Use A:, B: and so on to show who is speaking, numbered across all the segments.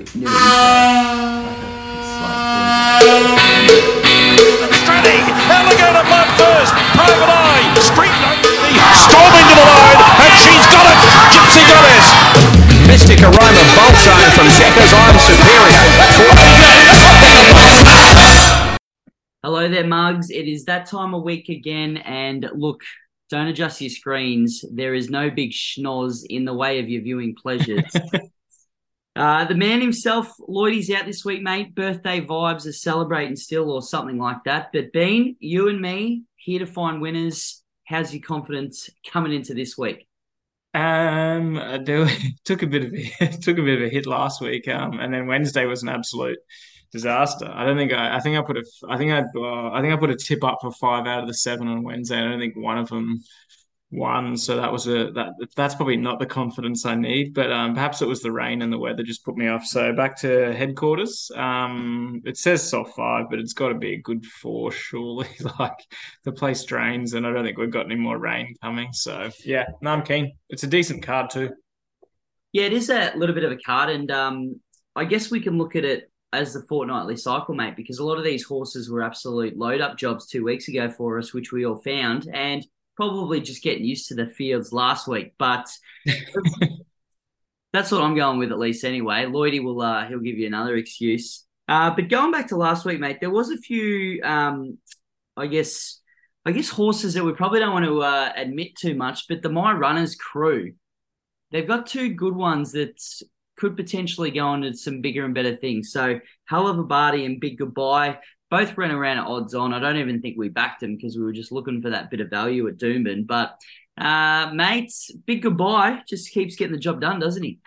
A: First, private eye, the line, and she's got it, Gypsy it.
B: Mystic aroma bulging from Checkers I'm superior.
C: Hello there, mugs. It is that time of week again, and look, don't adjust your screens. There is no big schnoz in the way of your viewing pleasures. uh, the man himself, Lloydie's out this week, mate. Birthday vibes are celebrating still, or something like that. But Bean, you and me here to find winners. How's your confidence coming into this week?
D: Um, I do took a bit of a, took a bit of a hit last week. Um, and then Wednesday was an absolute disaster. I don't think I. I think I put a. I think I. Uh, I think I put a tip up for five out of the seven on Wednesday. I don't think one of them won. So that was a. That that's probably not the confidence I need. But um, perhaps it was the rain and the weather just put me off. So back to headquarters. Um, it says soft five, but it's got to be a good four, surely. like the place drains, and I don't think we've got any more rain coming. So yeah, no, I'm keen. It's a decent card too.
C: Yeah, it is a little bit of a card, and um, I guess we can look at it as the fortnightly cycle, mate, because a lot of these horses were absolute load up jobs two weeks ago for us, which we all found, and probably just getting used to the fields last week. But that's what I'm going with at least anyway. Lloydie will uh, he'll give you another excuse. Uh, but going back to last week, mate, there was a few, um, I guess, I guess horses that we probably don't want to uh, admit too much, but the My Runners crew, they've got two good ones that could potentially go on to some bigger and better things. So Hell of a Barty and Big Goodbye both ran around at odds on. I don't even think we backed them because we were just looking for that bit of value at Doomben. But uh, mates, Big Goodbye just keeps getting the job done, doesn't he?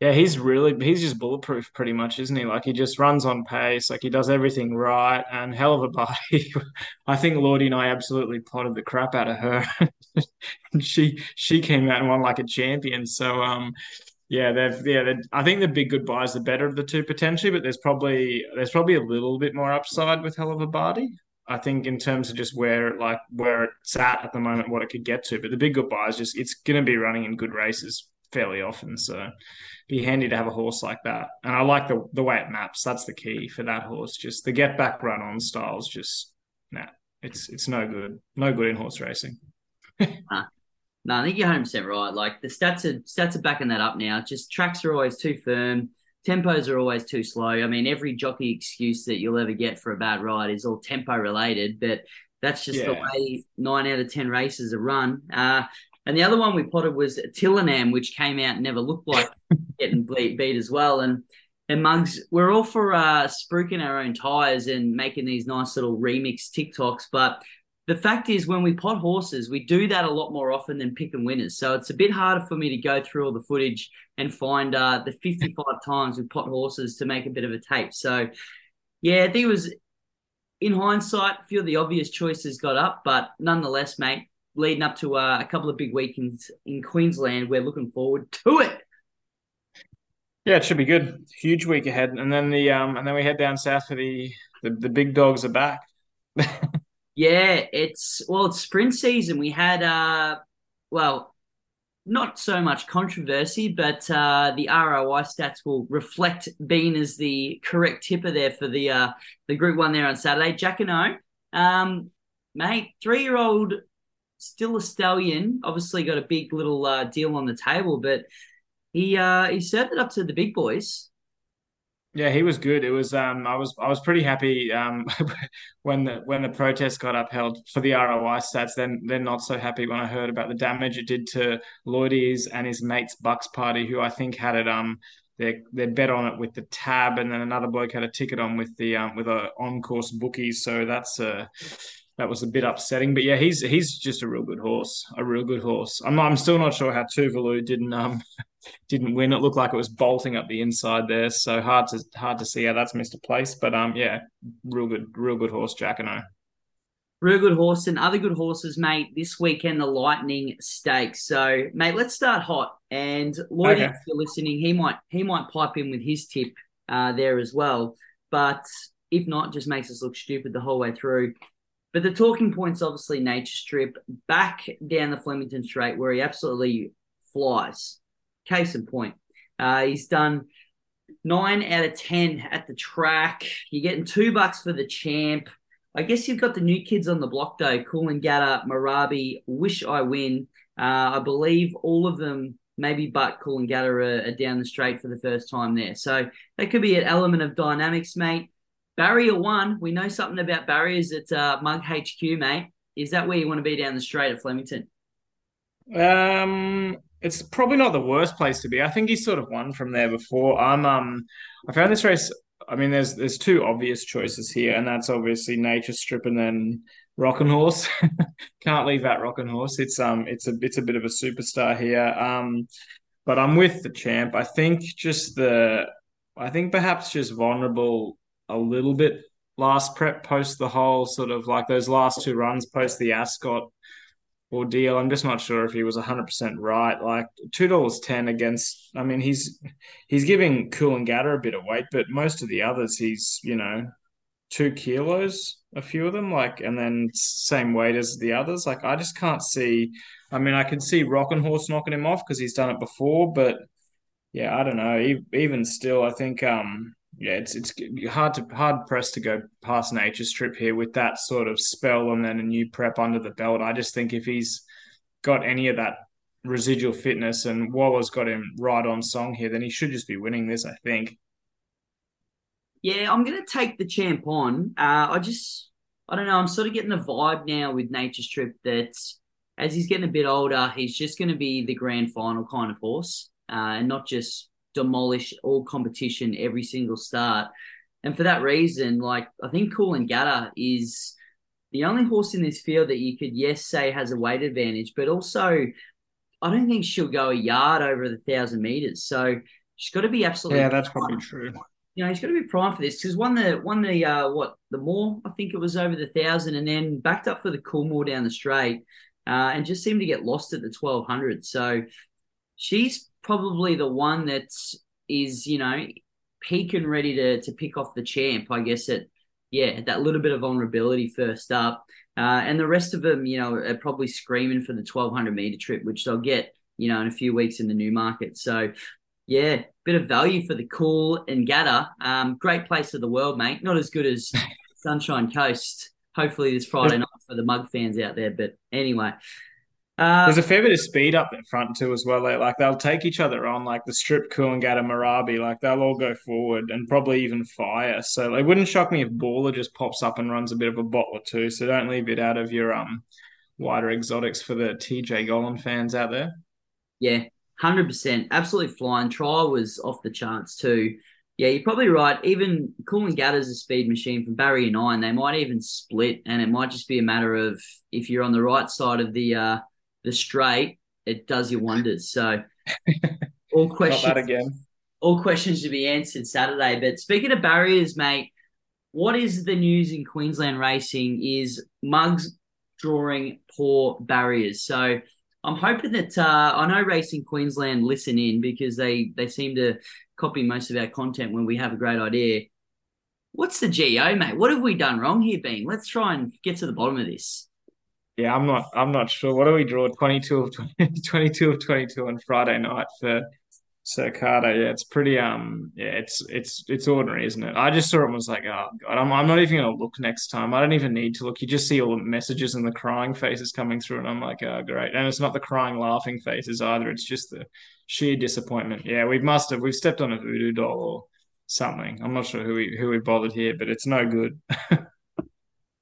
D: Yeah, he's really he's just bulletproof pretty much, isn't he? Like he just runs on pace, like he does everything right, and Hell of a Barty. I think Lloydie and I absolutely plotted the crap out of her. she she came out and won like a champion. So um yeah, they've yeah. I think the big goodbye is the better of the two potentially, but there's probably there's probably a little bit more upside with Hell of a Barty. I think in terms of just where like where it's at at the moment, what it could get to. But the big goodbye is just it's going to be running in good races fairly often, so be handy to have a horse like that. And I like the the way it maps. That's the key for that horse. Just the get back run on styles. Just nah, it's it's no good, no good in horse racing.
C: No, I think you're 100 percent right. Like the stats are stats are backing that up now. Just tracks are always too firm. Tempos are always too slow. I mean, every jockey excuse that you'll ever get for a bad ride is all tempo related, but that's just yeah. the way nine out of ten races are run. Uh, and the other one we plotted was Tillingham, which came out and never looked like getting beat, beat as well. And and Mugs, we're all for uh, spruiking our own tires and making these nice little remix TikToks, but the fact is, when we pot horses, we do that a lot more often than picking winners. So it's a bit harder for me to go through all the footage and find uh, the 55 times we pot horses to make a bit of a tape. So, yeah, I think it was, in hindsight, a few of the obvious choices got up, but nonetheless, mate, leading up to uh, a couple of big weekends in Queensland, we're looking forward to it.
D: Yeah, it should be good. Huge week ahead, and then the um, and then we head down south for the the, the big dogs are back.
C: Yeah, it's well, it's sprint season. We had uh well, not so much controversy, but uh, the ROI stats will reflect Bean as the correct tipper there for the uh, the Group One there on Saturday. Jacquinot, um, mate, three year old, still a stallion. Obviously got a big little uh, deal on the table, but he uh, he served it up to the big boys.
D: Yeah, he was good. It was um I was I was pretty happy um when the when the protest got upheld for the ROI stats. Then then not so happy when I heard about the damage it did to Lloydie's and his mates Bucks party, who I think had it um their they bet on it with the tab, and then another bloke had a ticket on with the um with a on course bookies. So that's uh that was a bit upsetting. But yeah, he's he's just a real good horse, a real good horse. I'm I'm still not sure how Tuvalu didn't um didn't win. It looked like it was bolting up the inside there, so hard to hard to see how that's missed a place. But um, yeah, real good, real good horse, Jacquinot.
C: Real good horse and other good horses, mate. This weekend, the Lightning Stakes. So, mate, let's start hot. And Lloyd, okay. if you're listening, he might he might pipe in with his tip uh, there as well. But if not, just makes us look stupid the whole way through. But the talking points, obviously, Nature Strip back down the Flemington Straight, where he absolutely flies. Case in point, uh, he's done nine out of ten at the track. You're getting two bucks for the champ. I guess you've got the new kids on the block though: Cool and Coolangatta, Marabi, Wish I Win. Uh, I believe all of them, maybe but Coolangatta, are, are down the straight for the first time there. So that could be an element of dynamics, mate. Barrier one, we know something about barriers at uh, Mug HQ, mate. Is that where you want to be down the straight at Flemington?
D: Um, it's probably not the worst place to be. I think he's sort of won from there before. I'm um, I found this race. I mean, there's there's two obvious choices here, and that's obviously Nature Strip and then Rockin' Horse. Can't leave out Rockin' Horse. It's um, it's a it's a bit of a superstar here. Um, but I'm with the champ. I think just the, I think perhaps just vulnerable a little bit last prep post the whole sort of like those last two runs post the Ascot ordeal. I'm just not sure if he was 100% right. Like $2.10 against, I mean, he's he's giving Cool and Coolangatta a bit of weight, but most of the others, he's, you know, two kilos, a few of them, like, and then same weight as the others. Like, I just can't see. I mean, I can see Rockin' Horse knocking him off because he's done it before, but yeah, I don't know. Even still, I think um yeah, it's it's hard to hard pressed to go past Nature Strip here with that sort of spell and then a new prep under the belt. I just think if he's got any of that residual fitness and Waller's got him right on song here, then he should just be winning this. I think.
C: Yeah, I'm gonna take the champ on. Uh, I just I don't know. I'm sort of getting the vibe now with Nature Strip that as he's getting a bit older, he's just going to be the grand final kind of horse, uh, and not just demolish all competition every single start. And for that reason, like I think Coolangatta is the only horse in this field that you could yes say has a weight advantage, but also I don't think she'll go a yard over the thousand meters. So she's got to be absolutely
D: yeah, that's probably true.
C: You know, he's got to be primed for this because won the won the uh, what the more I think it was over the thousand, and then backed up for the Coolmore down the straight, uh, and just seemed to get lost at the twelve hundred. So she's probably the one that is, you know, peak and ready to to pick off the champ. I guess it, yeah, that little bit of vulnerability first up, uh, and the rest of them, you know, are probably screaming for the twelve hundred meter trip, which they'll get, you know, in a few weeks in the Newmarket. So. Yeah, bit of value for the cool Coolangatta. Um, great place of the world, mate. Not as good as Sunshine Coast. Hopefully this Friday night for the Mug fans out there. But anyway,
D: uh, There's a fair bit of speed up in front too as well. Like they'll take each other on, like the strip Coolangatta Marabi, like they'll all go forward and probably even fire. So it wouldn't shock me if Baller just pops up and runs a bit of a bottle or two. So don't leave it out of your um wider exotics for the TJ Gollan fans out there.
C: Yeah, hundred percent, absolutely flying. Trial was off the charts too. Yeah, you're probably right. Even Coolangatta's a speed machine from barrier nine. They might even split, and it might just be a matter of if you're on the right side of the uh, the straight, it does you wonders. So all questions
D: again.
C: All questions to be answered Saturday. But speaking of barriers, mate, what is the news in Queensland racing is mugs drawing poor barriers. So I'm hoping that uh, I know Racing Queensland listen in because they they seem to copy most of our content when we have a great idea. What's the GO, mate? What have we done wrong here, Bean? Let's try and get to the bottom of this.
D: Yeah, I'm not. I'm not sure. What do we draw? 22 of 20, 22 of 22 on Friday night for Circata. Yeah, it's pretty. Um, yeah, it's it's it's ordinary, isn't it? I just saw it and was like, oh god, I'm I'm not even gonna look next time. I don't even need to look. You just see all the messages and the crying faces coming through, and I'm like, oh great. And it's not the crying, laughing faces either. It's just the sheer disappointment. Yeah, we must have. We've stepped on a voodoo doll or something. I'm not sure who we who we bothered here, but it's no good.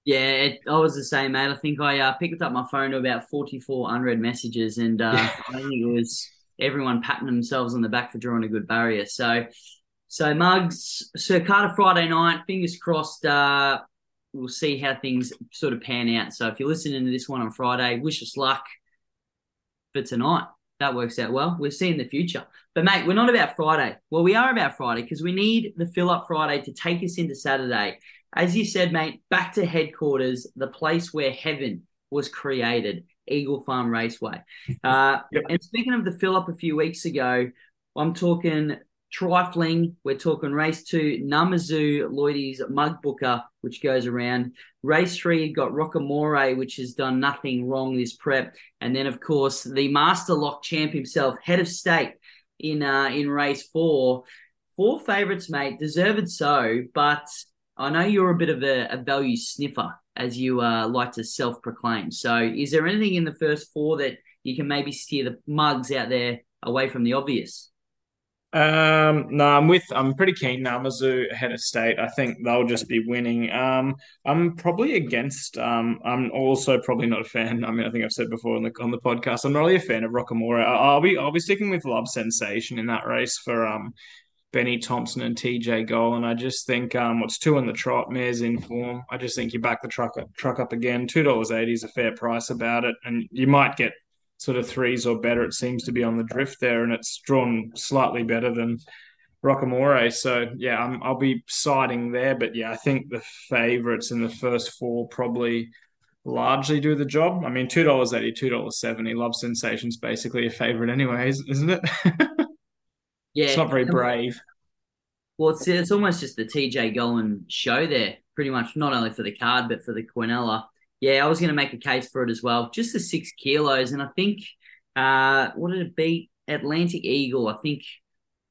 C: Yeah, it, I was the same, mate. I think I uh, picked up my phone to about 44 unread messages, and uh, I think it was everyone patting themselves on the back for drawing a good barrier. So, so Mugs, Sir Carter Friday night, fingers crossed. Uh, we'll see how things sort of pan out. So, if you're listening to this one on Friday, wish us luck for tonight. That works out well. We'll see in the future. But, mate, we're not about Friday. Well, we are about Friday because we need the fill up Friday to take us into Saturday as you said, mate, back to headquarters, the place where heaven was created, Eagle Farm Raceway. Uh, yep. And speaking of the fill up a few weeks ago, I'm talking trifling. We're talking race two, Namazu Lloydie's Mug Booker, which goes around. Race three, got Rockamore, which has done nothing wrong this prep. And then, of course, the Master Lock champ himself, head of state in uh, in race four four favourites, mate. Deserved so, but I know you're a bit of a, a value sniffer, as you uh, like to self proclaim. So, is there anything in the first four that you can maybe steer the mugs out there away from the obvious?
D: Um, no, I'm with. I'm pretty keen. Namazu ahead of state. I think they'll just be winning. Um, I'm probably against. Um, I'm also probably not a fan. I mean, I think I've said before on the on the podcast. I'm not really a fan of Rockamora. I'll be I'll be sticking with Love Sensation in that race for um Benny Thompson and TJ Goal. And I just think um what's two in the trot, Mare's in form. I just think you back the truck up, truck up again. Two dollars eighty is a fair price about it, and you might get sort of threes or better. It seems to be on the drift there, and it's drawn slightly better than Rockamore. So yeah, i will be siding there. But yeah, I think the favourites in the first four probably largely do the job. I mean, two dollars eighty, two dollars seventy. Love Sensations basically a favourite anyway, isn't it?
C: yeah,
D: it's not very brave.
C: Well, it's it's almost just the TJ Gollan show there, pretty much not only for the card but for the Quinella. Yeah, I was going to make a case for it as well. Just the six kilos, and I think uh, what did it beat? Atlantic Eagle. I think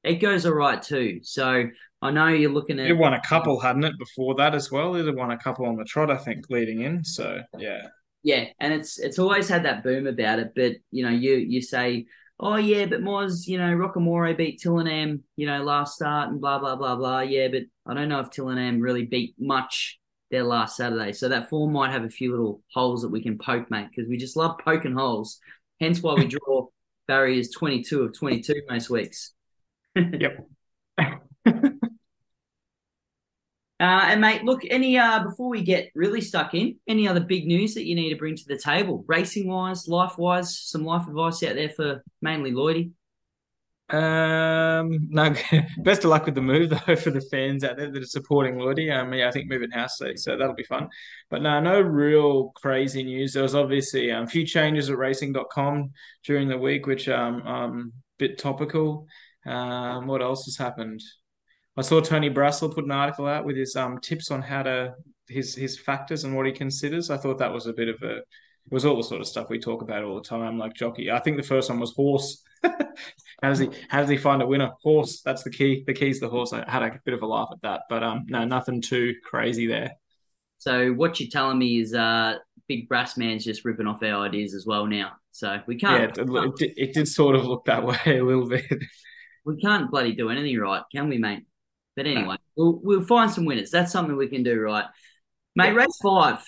C: it goes all right too. So I know you're looking at.
D: It won a couple, hadn't it, before that as well? It won a couple on the trot, I think, leading in. So yeah.
C: Yeah, and it's it's always had that boom about it, but you know, you you say, oh yeah, but Moz, you know, Rockamore beat Tillingham, you know, last start and blah blah blah blah. Yeah, but I don't know if Tillingham really beat much their last Saturday. So that form might have a few little holes that we can poke, mate, because we just love poking holes. Hence why we draw barriers 22 of 22 most weeks.
D: yep.
C: Uh, and mate, look, any uh, before we get really stuck in, any other big news that you need to bring to the table, racing wise, life wise, some life advice out there for mainly Lloydie.
D: Um, no, best of luck with the move though for the fans out there that are supporting Lloydie. Um, yeah, I think moving house, so, that'll be fun. But no, no real crazy news. There was obviously um, a few changes at racing.com during the week, which um, um bit topical. Um, what else has happened? I saw Tony Brassel put an article out with his um tips on how to his his factors and what he considers. I thought that was a bit of a it was all the sort of stuff we talk about all the time, like jockey. I think the first one was horse. how does he how does he find a winner? Horse. That's the key. The key's the horse. I had a bit of a laugh at that, but um, no, nothing too crazy there.
C: So what you're telling me is, uh, Big Brass Man's just ripping off our ideas as well now. So we can't.
D: Yeah, it, it, did, it did sort of look that way a little bit.
C: We can't bloody do anything right, can we, mate? But anyway, we'll we'll find some winners. That's something we can do right, mate. Yeah. Race five,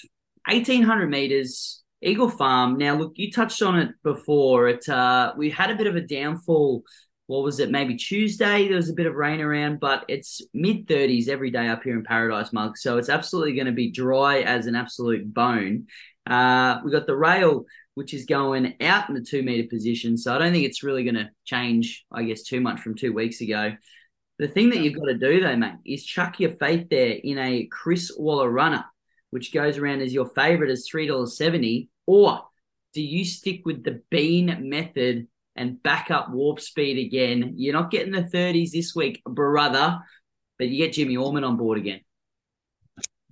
C: 1800 meters. Eagle Farm. Now, look, you touched on it before. It uh, we had a bit of a downfall. What was it? Maybe Tuesday. There was a bit of rain around, but it's mid 30s every day up here in Paradise Mug, so it's absolutely going to be dry as an absolute bone. Uh, we got the rail, which is going out in the two meter position, so I don't think it's really going to change. I guess too much from two weeks ago. The thing that you've got to do though, mate, is chuck your faith there in a Chris Waller runner which goes around as your favorite as $3.70? Or do you stick with the bean method and back up warp speed again? You're not getting the 30s this week, brother, but you get Jimmy Orman on board again.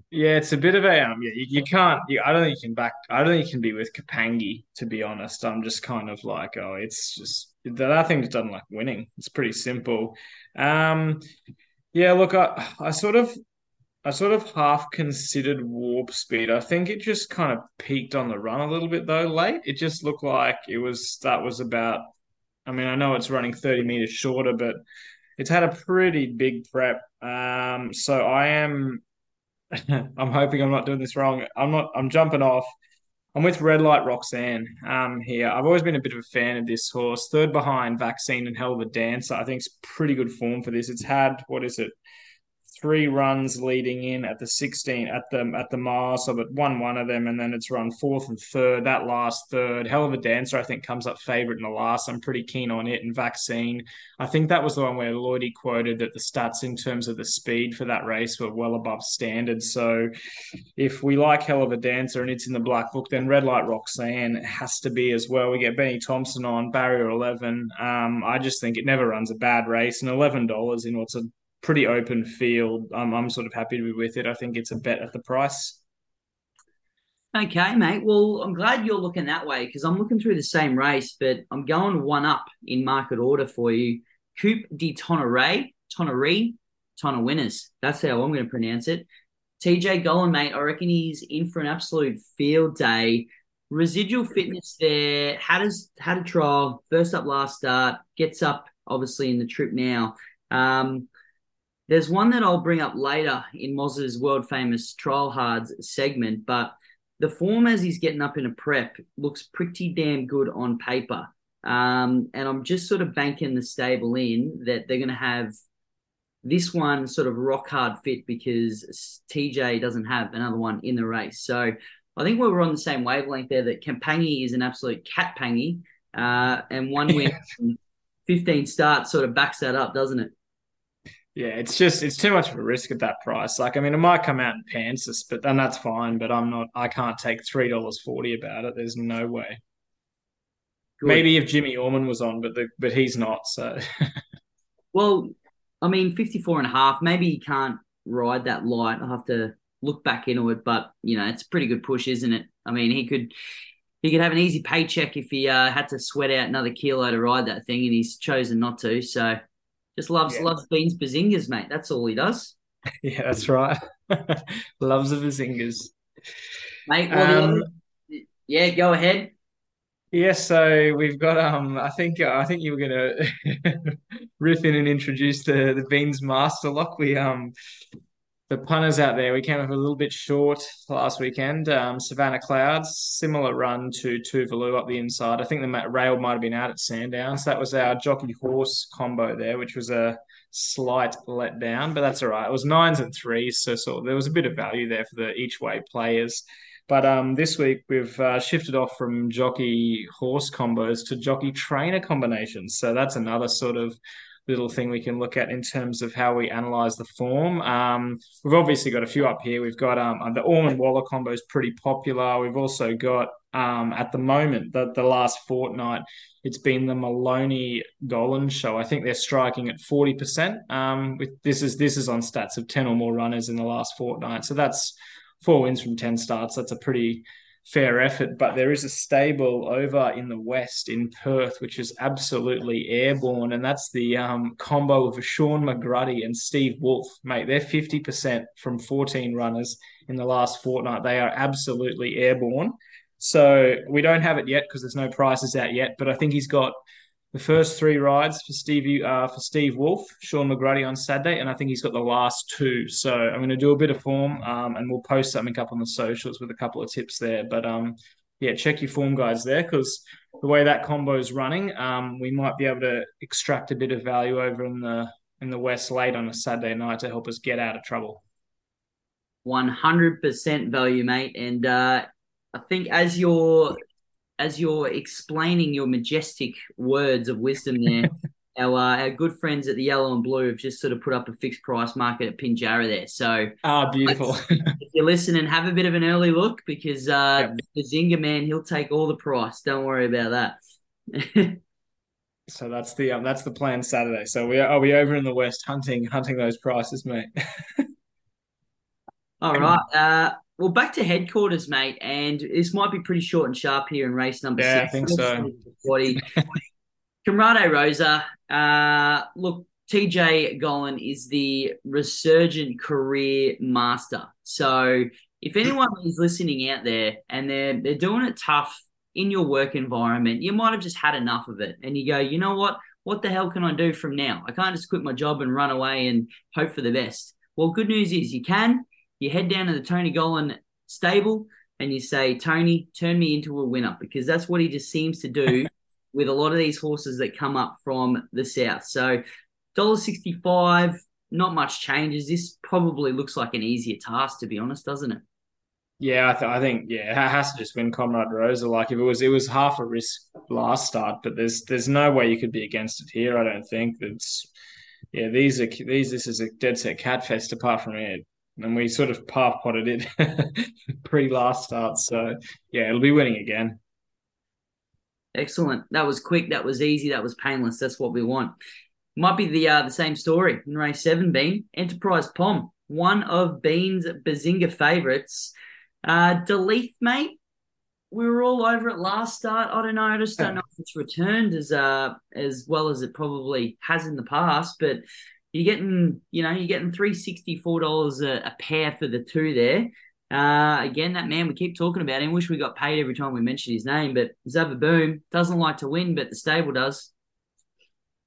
D: Yeah, it's a bit of a um. Yeah, you, you can't. You, I don't think you can back. I don't think you can be with Kapangi. To be honest, I'm just kind of like, oh, it's just that thing doesn't like winning. It's pretty simple. Um, yeah. Look, I I sort of I sort of half considered warp speed. I think it just kind of peaked on the run a little bit though late. It just looked like it was that was about I mean, I know it's running 30 meters shorter, but it's had a pretty big prep. Um, so I am I'm hoping I'm not doing this wrong. I'm not I'm jumping off. I'm with Red Light Roxanne um, here. I've always been a bit of a fan of this horse. Third behind Vaccine and Hell of a Dancer. I think it's pretty good form for this. It's had, what is it, three runs leading in at the 16 at the at the mile. So it won one of them and then it's run fourth and third. That last third hell of a dancer i think comes up favorite in the last. I'm pretty keen on it and vaccine. I think that was the one where lloydie quoted that the stats in terms of the speed for that race were well above standard. So if we like hell of a dancer and it's in the black book then red light roxanne has to be as well. We get benny thompson on barrier 11 um, i just think it never runs a bad race. And $11 in what's a pretty open field. I'm, I'm sort of happy to be with it. I think it's a bet at the price.
C: Okay, mate. Well, I'm glad you're looking that way because I'm looking through the same race, but I'm going one up in market order for you. Coupe de Tonneray, Tonnery, Tonner winners. That's how I'm going to pronounce it. TJ Gollan, mate, I reckon he's in for an absolute field day. Residual fitness there. Had a, had a trial, first up last start, gets up obviously in the trip now. Um, there's one that I'll bring up later in Moz's world famous trial hards segment, but the form as he's getting up in a prep looks pretty damn good on paper. Um, and I'm just sort of banking the stable in that they're going to have this one sort of rock hard fit because TJ doesn't have another one in the race. So I think we were on the same wavelength there that Kapangi is an absolute cat pangy. Uh, and one win, 15 starts sort of backs that up, doesn't it?
D: Yeah, it's just it's too much of a risk at that price. Like, I mean, it might come out in pants, but then that's fine. But I'm not. I can't take three dollars forty about it. There's no way. Good. Maybe if Jimmy Orman was on, but the, but he's not. So,
C: well, I mean, 54 and a half. Maybe he can't ride that light. I'll have to look back into it, but you know, it's a pretty good push, isn't it? I mean, he could he could have an easy paycheck if he uh, had to sweat out another kilo to ride that thing, and he's chosen not to. So, just loves yeah. loves beans bazingas, mate. That's all he does.
D: Yeah, that's right. loves the bazingas,
C: mate. Well, um, yeah, go ahead.
D: Yes, so we've got um I think uh, I think you were gonna riff in and introduce the the Beans Master Lock. We um the punters out there, we came up a little bit short last weekend. Um, Savannah Clouds, similar run to Tuvalu up the inside. I think the rail might have been out at Sandown. So that was our jockey horse combo there, which was a slight letdown, but that's all right. It was nines and threes, so, there was a bit of value there for the each way players. But um, this week we've uh, shifted off from jockey horse combos to jockey trainer combinations. So that's another sort of little thing we can look at in terms of how we analyze the form. Um, we've obviously got a few up here. We've got um, the Orman Waller combo is pretty popular. We've also got um, at the moment the, the last fortnight it's been the Maloney Gollan show. I think they're striking at forty percent. Um, with this is this is on stats of ten or more runners in the last fortnight. So that's four wins from 10 starts. That's a pretty fair effort. But there is a stable over in the West in Perth, which is absolutely airborne. And that's the um, combo of Shaun McGruddy and Steve Wolfe, mate. They're 50% from 14 runners in the last fortnight. They are absolutely airborne. So we don't have it yet because there's no prices out yet. But I think he's got the first three rides for Steve uh, for Steve Wolfe, Shaun McGruddy on Saturday, and I think he's got the last two. So I'm going to do a bit of form, um, and we'll post something up on the socials with a couple of tips there. But um, yeah, check your form guides there because the way that combo is running, um, we might be able to extract a bit of value over in the in the West late on a Saturday night to help us get out of trouble.
C: One hundred percent value, mate, and uh, I think as you're as you're explaining your majestic words of wisdom there, our uh, our good friends at the Yellow and Blue have just sort of put up a fixed price market at Pinjarra there. So
D: ah, beautiful.
C: if you're listening, have a bit of an early look because uh, yep. the Zinger man he'll take all the price. Don't worry about that.
D: so that's the um, that's the plan Saturday. So we are, are we over in the west hunting hunting those prices, mate?
C: all right. Uh, well, back to headquarters, mate, and this might be pretty short and sharp here in race number
D: yeah,
C: six.
D: I think so.
C: Forty. Comrade Rosa. Uh, look, TJ Gollan is the resurgent career master. So if anyone is listening out there and they're they're doing it tough in your work environment, you might have just had enough of it, and you go, you know what? What the hell can I do from now? I can't just quit my job and run away and hope for the best. Well, good news is you can you head down to the Tony Gollan stable and you say, Tony, turn me into a winner because that's what he just seems to do with a lot of these horses that come up from the south. So, $1.65, not much changes. This probably looks like an easier task, to be honest, doesn't it?
D: Yeah, I, th- I think yeah, it has to just win Comrade Rosa. Like if it was, it was half a risk last start, but there's there's no way you could be against it here. I don't think that's yeah. These are these. This is a dead set cat fest. Apart from it, and we sort of half potted it pre last start. So yeah, it'll be winning again.
C: Excellent. That was quick. That was easy. That was painless. That's what we want. Might be the uh, the same story in race seven. Bean Enterprise Pom, one of Bean's Bazinga favourites. Uh, Deleith, mate. We were all over it last start. I don't know. I just don't know if it's returned as uh as well as it probably has in the past. But you're getting, you know, you're getting three sixty four dollars a pair for the two there. Uh, again, that man we keep talking about him. Wish we got paid every time we mention his name, but Zavaboom doesn't like to win, but the stable does.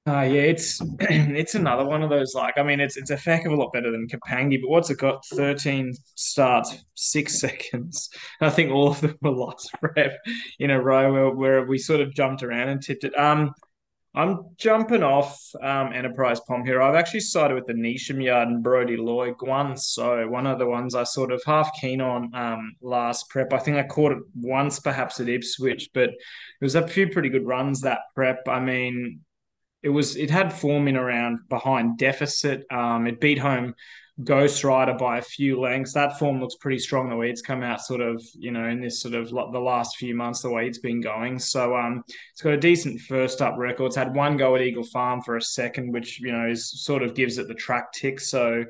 D: Uh, yeah, it's it's another one of those like I mean it's it's a heck of a lot better than Kapangi, but what's it got? Thirteen starts, six seconds. I think all of them were lost rep in a row where, where we sort of jumped around and tipped it. Um, I'm jumping off um, Enterprise Pom here. I've actually sided with the Neesham Yard and Brody Lloyd one. So one of the ones I sort of half keen on um, last prep. I think I caught it once perhaps at Ipswich, but it was a few pretty good runs that prep. I mean, it was it had form in around behind deficit. Um, it beat home Ghost Rider by a few lengths. That form looks pretty strong the way it's come out, sort of you know in this sort of the last few months the way it's been going. So um, it's got a decent first up record. It's had one go at Eagle Farm for a second, which you know is sort of gives it the track tick. So.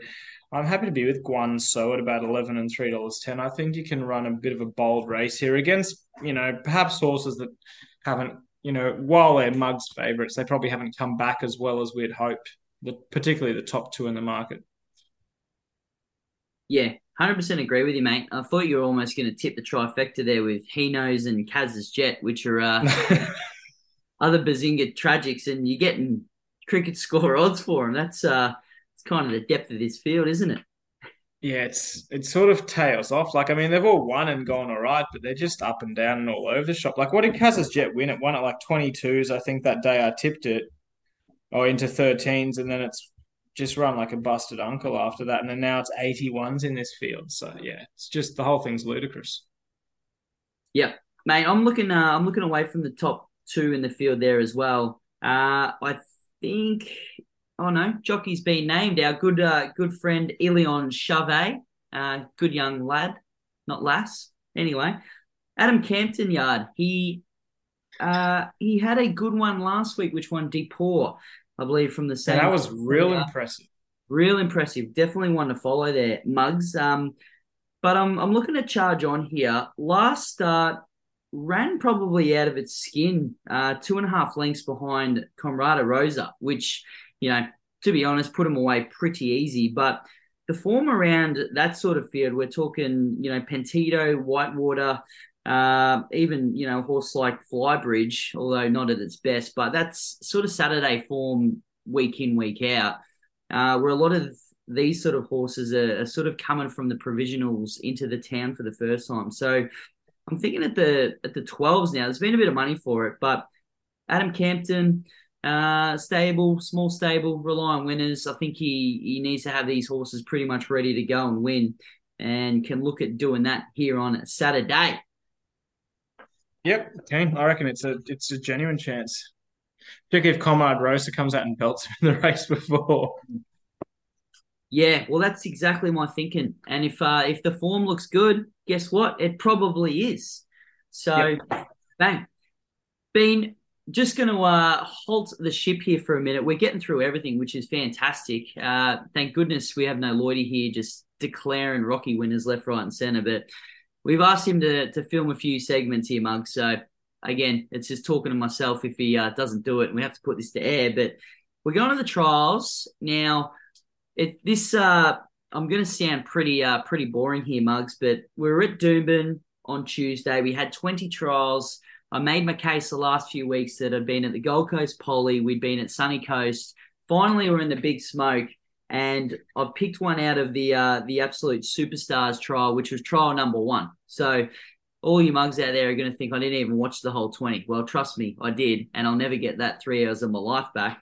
D: I'm happy to be with Guan So at about eleven and three dollars ten. I think you can run a bit of a bold race here against, you know, perhaps horses that haven't you know, while they're Mugs favourites, they probably haven't come back as well as we'd hoped, the, particularly the top two in the market.
C: Yeah, 100% agree with you, mate. I thought you were almost going to tip the trifecta there with Hino's and Kaz's Jet, which are uh, other Bazinga tragics, and you're getting cricket score odds for them. That's uh, it's kind of the depth of this field, isn't it?
D: Yeah, it's it's sort of tails off. Like, I mean, they've all won and gone all right, but they're just up and down and all over the shop. Like, what did Kaz's Jet win? It won at like 22s, I think, that day I tipped it, or into 13s, and then it's just run like a busted uncle after that. And then now it's 81s in this field. So, yeah, it's just the whole thing's ludicrous.
C: Yeah, Mate, I'm looking uh, I'm looking away from the top two in the field there as well. Uh, I think oh no, jockey's been named. Our good uh, good friend Ilion Chave, uh, good young lad, not lass. Anyway, Adam Campton Yard. He uh, he had a good one last week, which won Depot, I believe, from the same.
D: That was real impressive.
C: Real impressive. Definitely one to follow there, Mugs. Um, but I'm I'm looking to charge on here. Last start ran probably out of its skin, uh, two and a half lengths behind Comrade Rosa, which you know, to be honest, put them away pretty easy. But the form around that sort of field, we're talking, you know, Pentito, Whitewater, uh, even, you know, horse like Flybridge, although not at its best, but that's sort of Saturday form week in, week out, uh, where a lot of these sort of horses are, are, sort of coming from the provisionals into the town for the first time. So I'm thinking at the at the 12s now, there's been a bit of money for it, but Adam Campton, uh, stable, small stable, rely on winners. I think he he needs to have these horses pretty much ready to go and win, and can look at doing that here on Saturday.
D: Yep, okay. I reckon it's a it's a genuine chance. Particularly if Comrade Rosa comes out and belts in the race before.
C: Yeah, well, that's exactly my thinking. And if uh, if the form looks good, guess what? It probably is. So, yep. bang. Been just going to uh, halt the ship here for a minute. We're getting through everything, which is fantastic. Uh, thank goodness we have no Lloydie here just declaring Rocky winners left, right, and centre. But we've asked him to to film a few segments here, Mug. So again, it's just talking to myself if he uh, doesn't do it, and we have to put this to air. But we're going to the trials now. It this uh, I'm going to sound pretty uh, pretty boring here, Mugs, but we are at Doomben on Tuesday. We had 20 trials. I made my case the last few weeks that I'd been at the Gold Coast Poly, we'd been at Sunny Coast. Finally, we're in the big smoke, and I've picked one out of the uh, the absolute superstars trial, which was trial number one. So all you mugs out there are going to think I didn't even watch the whole 20. Well, trust me, I did, and I'll never get that three hours of my life back.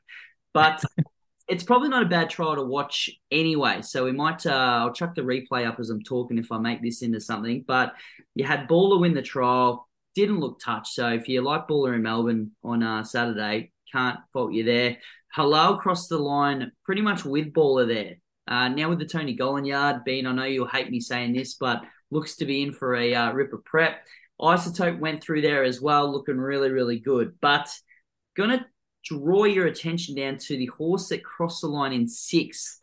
C: But it's probably not a bad trial to watch anyway. So we might, uh, I'll chuck the replay up as I'm talking if I make this into something. But you had Baller win the trial didn't look touched. So if you like Baller in Melbourne on uh, Saturday, can't fault you there. Hello across the line, pretty much with Baller there. Uh, now with the Tony Gollan yard, Bean, I know you'll hate me saying this, but looks to be in for a uh, ripper prep. Isotope went through there as well, looking really, really good. But gonna draw your attention down to the horse that crossed the line in sixth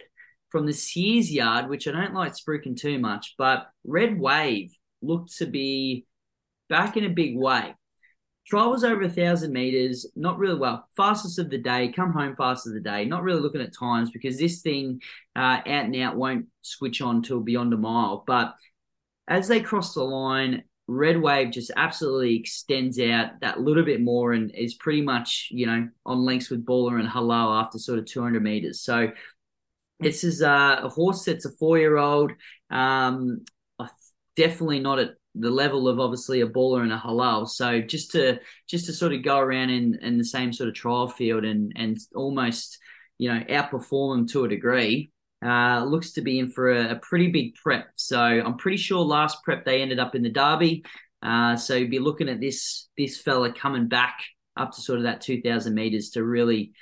C: from the Sears yard, which I don't like spruiking too much, but Red Wave looked to be back in a big way. Trial was over a thousand meters, not really well. Fastest of the day, come home fast of the day. Not really looking at times because this thing uh, out and out won't switch on till beyond a mile. But as they cross the line, Red Wave just absolutely extends out that little bit more and is pretty much, you know, on lengths with Baller and Halal after sort of 200 meters. So this is uh, a horse that's a four year old. Um, definitely not at the level of obviously a baller and a halal. So just to just to sort of go around in, in the same sort of trial field and and almost you know outperform them to a degree. Uh, looks to be in for a, a, pretty big prep. So I'm pretty sure last prep they ended up in the Derby. Uh, so you'd be looking at this this fella coming back up to sort of that 2,000 meters to really,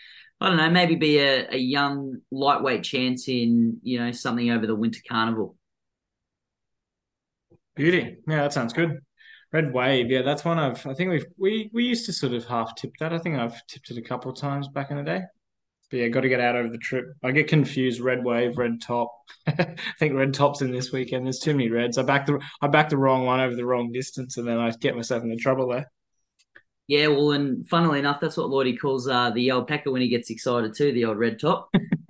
C: I don't know, maybe be a, a young lightweight chance in you know something over the Winter Carnival.
D: Beauty. Yeah, that sounds good. Red Wave. Yeah, that's one of I think we've we we used to sort of half tip that. I think I've tipped it a couple of times back in the day. But yeah, got to get out over the trip. I get confused. Red Wave, Red Top. I think Red Top's in this weekend. There's too many reds. I backed the I backed the wrong one over the wrong distance, and then I get myself into trouble there.
C: Yeah, well, and funnily enough, that's what Lloydie calls uh, the old pecker when he gets excited too, the old red top.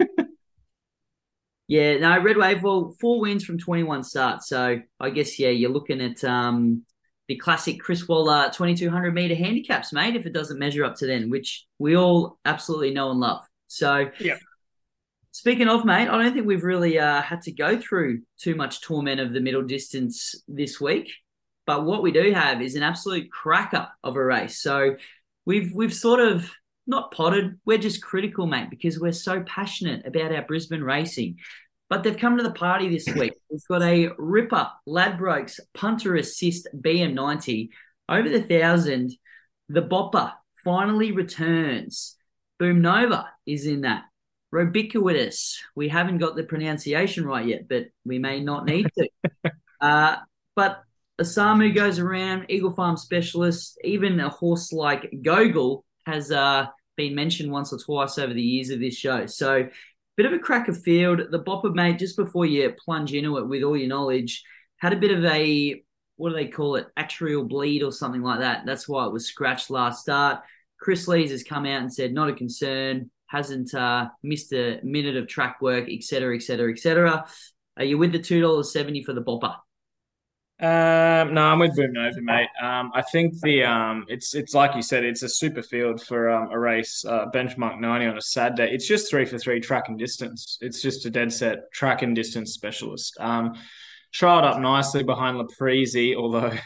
C: Yeah, no, Red Wave, well, four wins from 21 starts. So I guess, yeah, you're looking at um, the classic Chris Waller 2200 meter handicaps, mate, if it doesn't measure up to then, which we all absolutely know and love. So,
D: yeah.
C: Speaking of, mate, I don't think we've really uh, had to go through too much torment of the middle distance this week. But what we do have is an absolute cracker of a race. So we've we've sort of not potted. We're just critical, mate, because we're so passionate about our Brisbane racing. But they've come to the party this week. We've got a Ripper Ladbrokes Punter Assist BM90 over the thousand. The Bopper finally returns. Boom Nova is in that. Robiquitous. We haven't got the pronunciation right yet, but we may not need to. uh, but Asamu goes around, Eagle Farm Specialist, even a horse like Gogol has uh, been mentioned once or twice over the years of this show. So, bit of a cracker field. The Bopper mate, just before you plunge into it with all your knowledge, had a bit of a what do they call it, atrial bleed or something like that. That's why it was scratched last start. Chris Lees has come out and said not a concern, hasn't uh, missed a minute of track work, etc., etc., etc. Are you with the two dollars seventy for the Bopper?
D: Um, no, I'm with Boom mate. Um, I think the um, it's it's like you said, it's a super field for um, a race, uh, benchmark 90 on a sad day. It's just three for three track and distance. It's just a dead set track and distance specialist. Um, trialed up nicely behind Laprisi, although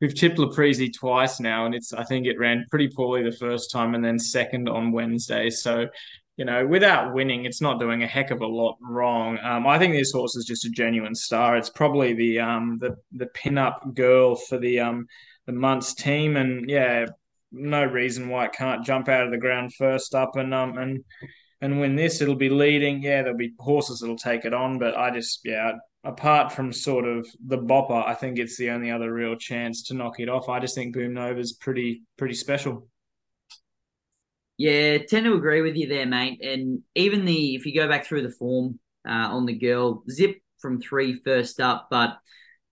D: we've tipped Laprisi twice now, and it's I think it ran pretty poorly the first time and then second on Wednesday. So you know, without winning, it's not doing a heck of a lot wrong. Um, I think this horse is just a genuine star. It's probably the um, the the pin-up girl for the um, the months team, and yeah, no reason why it can't jump out of the ground first up and um and and win this. It'll be leading. Yeah, there'll be horses that'll take it on, but I just yeah. Apart from sort of the bopper, I think it's the only other real chance to knock it off. I just think Boom Nova's pretty pretty special.
C: Yeah, tend to agree with you there, mate. And even the if you go back through the form uh, on the girl, zip from three first up, but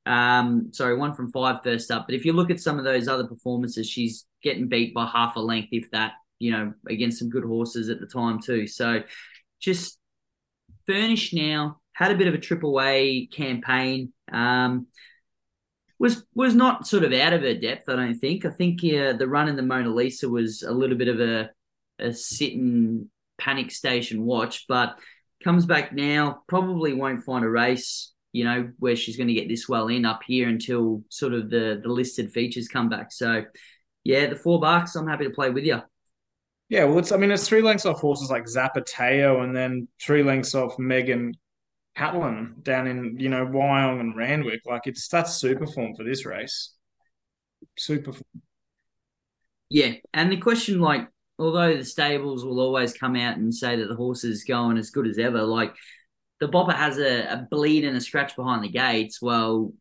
C: um, sorry, one from five first up. But if you look at some of those other performances, she's getting beat by half a length, if that, you know, against some good horses at the time too. So just furnished now, had a bit of a triple A campaign. Um, was was not sort of out of her depth, I don't think. I think uh, the run in the Mona Lisa was a little bit of a a sitting panic station watch, but comes back now, probably won't find a race, you know, where she's going to get this well in up here until sort of the the listed features come back. So, yeah, the four bucks, I'm happy to play with you.
D: Yeah, well, it's I mean, it's three lengths off horses like Zapateo, and then three lengths off Megan Catlin down in you know Wyong and Randwick. Like it's that's super form for this race. Super form.
C: Yeah, and the question, like, although the stables will always come out and say that the horse is going as good as ever, like the bopper has a, a bleed and a scratch behind the gates. Well,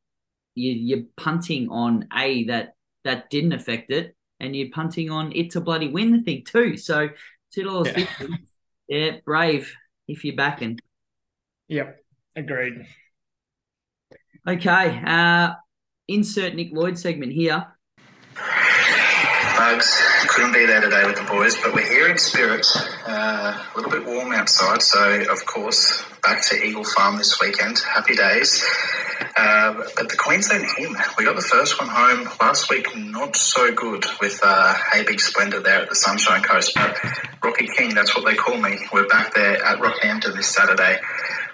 C: you, are punting on a that that didn't affect it, and you're punting on it to bloody win the thing too. So two dollars yeah. fifty, yeah, brave if you're backing.
D: Yep, agreed.
C: Okay, uh, insert Nick Lloyd segment here.
E: Bugs couldn't be there today with the boys, but we're here in spirit. Uh, a little bit warm outside, so of course, back to Eagle Farm this weekend. Happy days. Uh, but the Queensland hymn, we got the first one home last week, not so good with uh, Hey Big Splendor there at the Sunshine Coast. But Rocky King, that's what they call me. We're back there at Rockhampton this Saturday.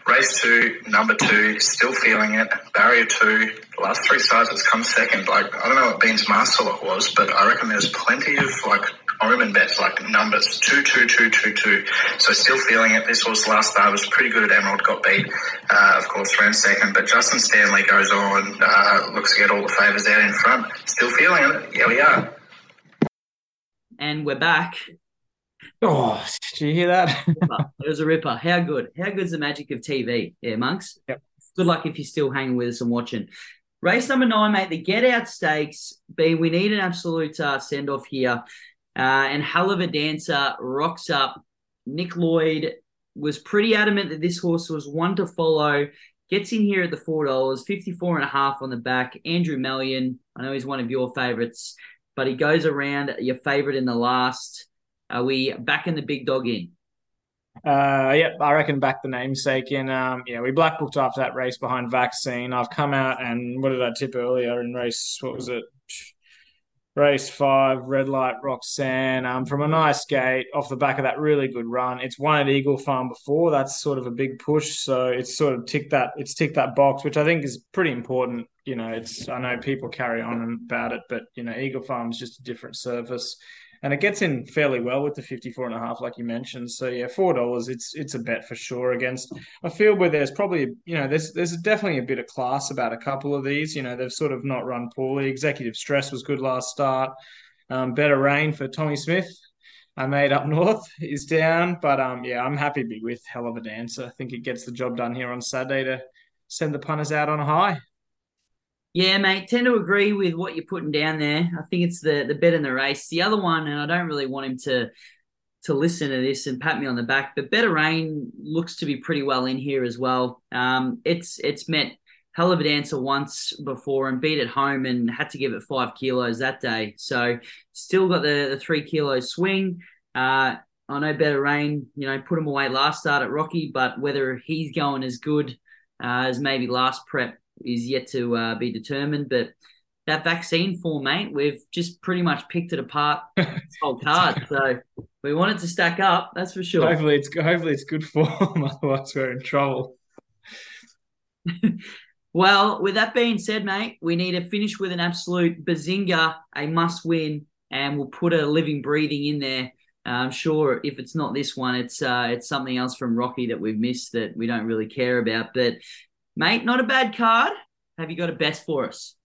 E: Race two, number two, still feeling it. Barrier two, last three it's come second. Like I don't know what Beans Master Lock was, but I reckon there's plenty of like Omen bets, like numbers two, two, two, two, two. So still feeling it. This was last start was pretty good Emerald, got beat, uh, of course, ran second. But Justin Stanley goes on, uh, looks to get all the favours out in front. Still feeling it. Yeah, we are.
C: And we're back.
D: Oh, did you hear that?
C: it was a ripper. How good? How good's the magic of TV? Yeah, monks.
D: Yep.
C: Good luck if you're still hanging with us and watching. Race number nine, mate. The Get Out Stakes. B. We need an absolute uh, send off here, uh, and hell of a dancer rocks up. Nick Lloyd was pretty adamant that this horse was one to follow. Gets in here at the four dollars, fifty four and a half on the back. Andrew Mallyon. I know he's one of your favourites, but he goes around your favourite in the last. Are we backing the big dog in?
D: Uh, yeah, I reckon back the namesake in. Um, yeah, we black booked after that race behind Vaccine. I've come out and what did I tip earlier in race? What was it? Race five, Red Light Roxanne. Um, from a nice gate off the back of that really good run. It's won at Eagle Farm before. That's sort of a big push. So it's sort of ticked that. It's ticked that box, which I think is pretty important. You know, it's I know people carry on about it, but you know, Eagle Farm is just a different surface and it gets in fairly well with the 54 and a half like you mentioned. So yeah four dollars it's it's a bet for sure against a field where there's probably you know there's there's definitely a bit of class about a couple of these. You know they've sort of not run poorly. Executive stress was good last start. Um, better rain for tommy smith. I made up north is down, but um, yeah, I'm happy to be with Hell of a Dancer. I think it gets the job done here on Saturday to send the punters out on a high.
C: Yeah, mate, tend to agree with what you're putting down there. I think it's the the bet in the race. The other one, and I don't really want him to to listen to this and pat me on the back, but Better Rain looks to be pretty well in here as well. Um, it's it's met hell of a dancer once before and beat it home and had to give it five kilos that day. So still got the, the three kilo swing. Uh, I know Better Rain, you know, put him away last start at Rocky, but whether he's going as good uh, as maybe last prep is yet to uh, be determined. But that vaccine form, mate, we've just pretty much picked it apart this whole card. so we want it to stack up, that's for sure.
D: Hopefully, it's hopefully it's good form. Otherwise, we're in trouble.
C: well, with that being said, mate, we need to finish with an absolute bazinga, a must win, and we'll put a living, breathing in there. I'm sure if it's not this one, it's uh, it's something else from Rocky that we've missed that we don't really care about. But Mate, not a bad card. Have you got a best for us?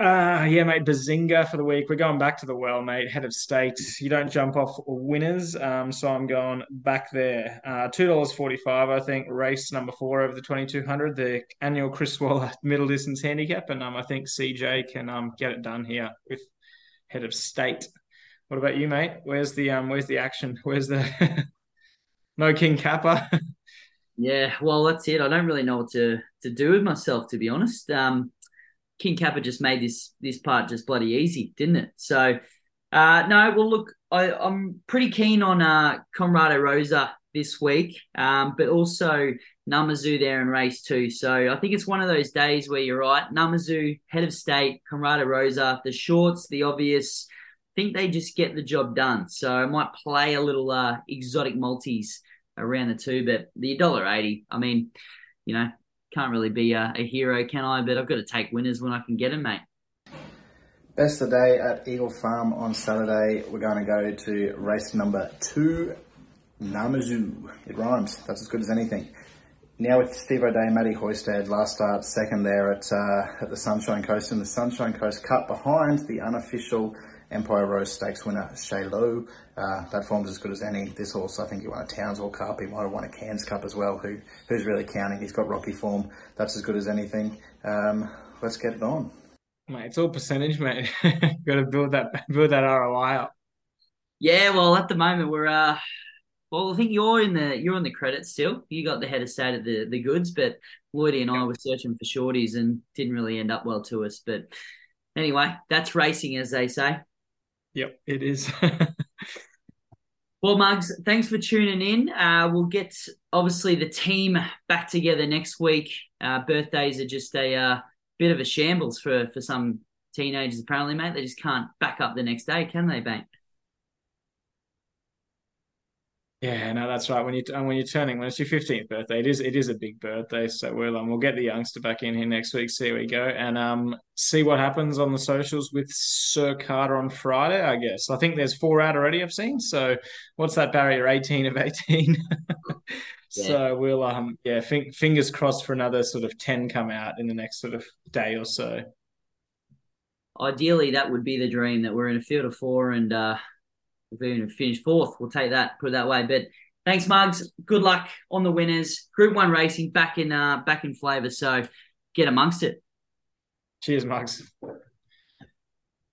D: Uh, yeah, mate, Bazinga for the week. We're going back to the well, mate. Head of state. You don't jump off winners, um, so I'm going back there. Uh, Two dollars forty-five, I think. Race number four over the twenty-two hundred, the annual Chris Waller middle distance handicap, and um, I think CJ can um get it done here with head of state. What about you, mate? Where's the um? Where's the action? Where's the no King Kappa?
C: Yeah, well, that's it. I don't really know what to to do with myself, to be honest. Um, King Kappa just made this this part just bloody easy, didn't it? So, uh, no, well, look, I, I'm pretty keen on uh, Comrade Rosa this week, um, but also Namazu there in race two. So I think it's one of those days where you're right. Namazu, head of state, Comrade Rosa, the shorts, the obvious. I think they just get the job done. So I might play a little uh, exotic multis around the two. But the dollar eighty, I mean, you know, can't really be a, a, hero, can I? But I've got to take winners when I can get them, mate.
E: Best of the day at Eagle Farm on Saturday. We're going to go to race number two, Namazu. It rhymes. That's as good as anything. Now with Steve O'Dea, Matty Hoysted, last start second there at uh, at the Sunshine Coast in the Sunshine Coast Cup behind the unofficial Empire Rose Stakes winner Shaylo. Uh, that form's as good as any. This horse, I think he won a Townsville Cup. He might have won a Cairns Cup as well. Who who's really counting? He's got Rocky form. That's as good as anything. Um, let's get it on.
D: Mate, it's all percentage, mate. got to build that build that ROI up.
C: Yeah, well, at the moment we're uh, well, I think you're in the you're on the credit still. You got the head of state of the the goods, but Lloydie and I were searching for shorties and didn't really end up well to us. But anyway, that's racing, as they say.
D: Yep, it is.
C: Well, Mugs, thanks for tuning in. Uh, we'll get obviously the team back together next week. Uh, birthdays are just a uh, bit of a shambles for for some teenagers, apparently, mate. They just can't back up the next day, can they, Bank?
D: Yeah, no, that's right. When you and when you're turning, when it's your fifteenth birthday, it is it is a big birthday. So we'll um, we'll get the youngster back in here next week. See we go, and um, see what happens on the socials with Sir Carter on Friday. I guess I think there's four out already. I've seen. So what's that barrier? Eighteen of eighteen.
C: Yeah.
D: So we'll um yeah, fingers crossed for another sort of ten come out in the next sort of day or so.
C: Ideally, that would be the dream that we're in a field of four and uh, if we even finish fourth, we'll take that, put it that way. But thanks, Mugs. Good luck on the winners. Group one racing back in uh, back in flavour. So get amongst it.
D: Cheers, Mugs.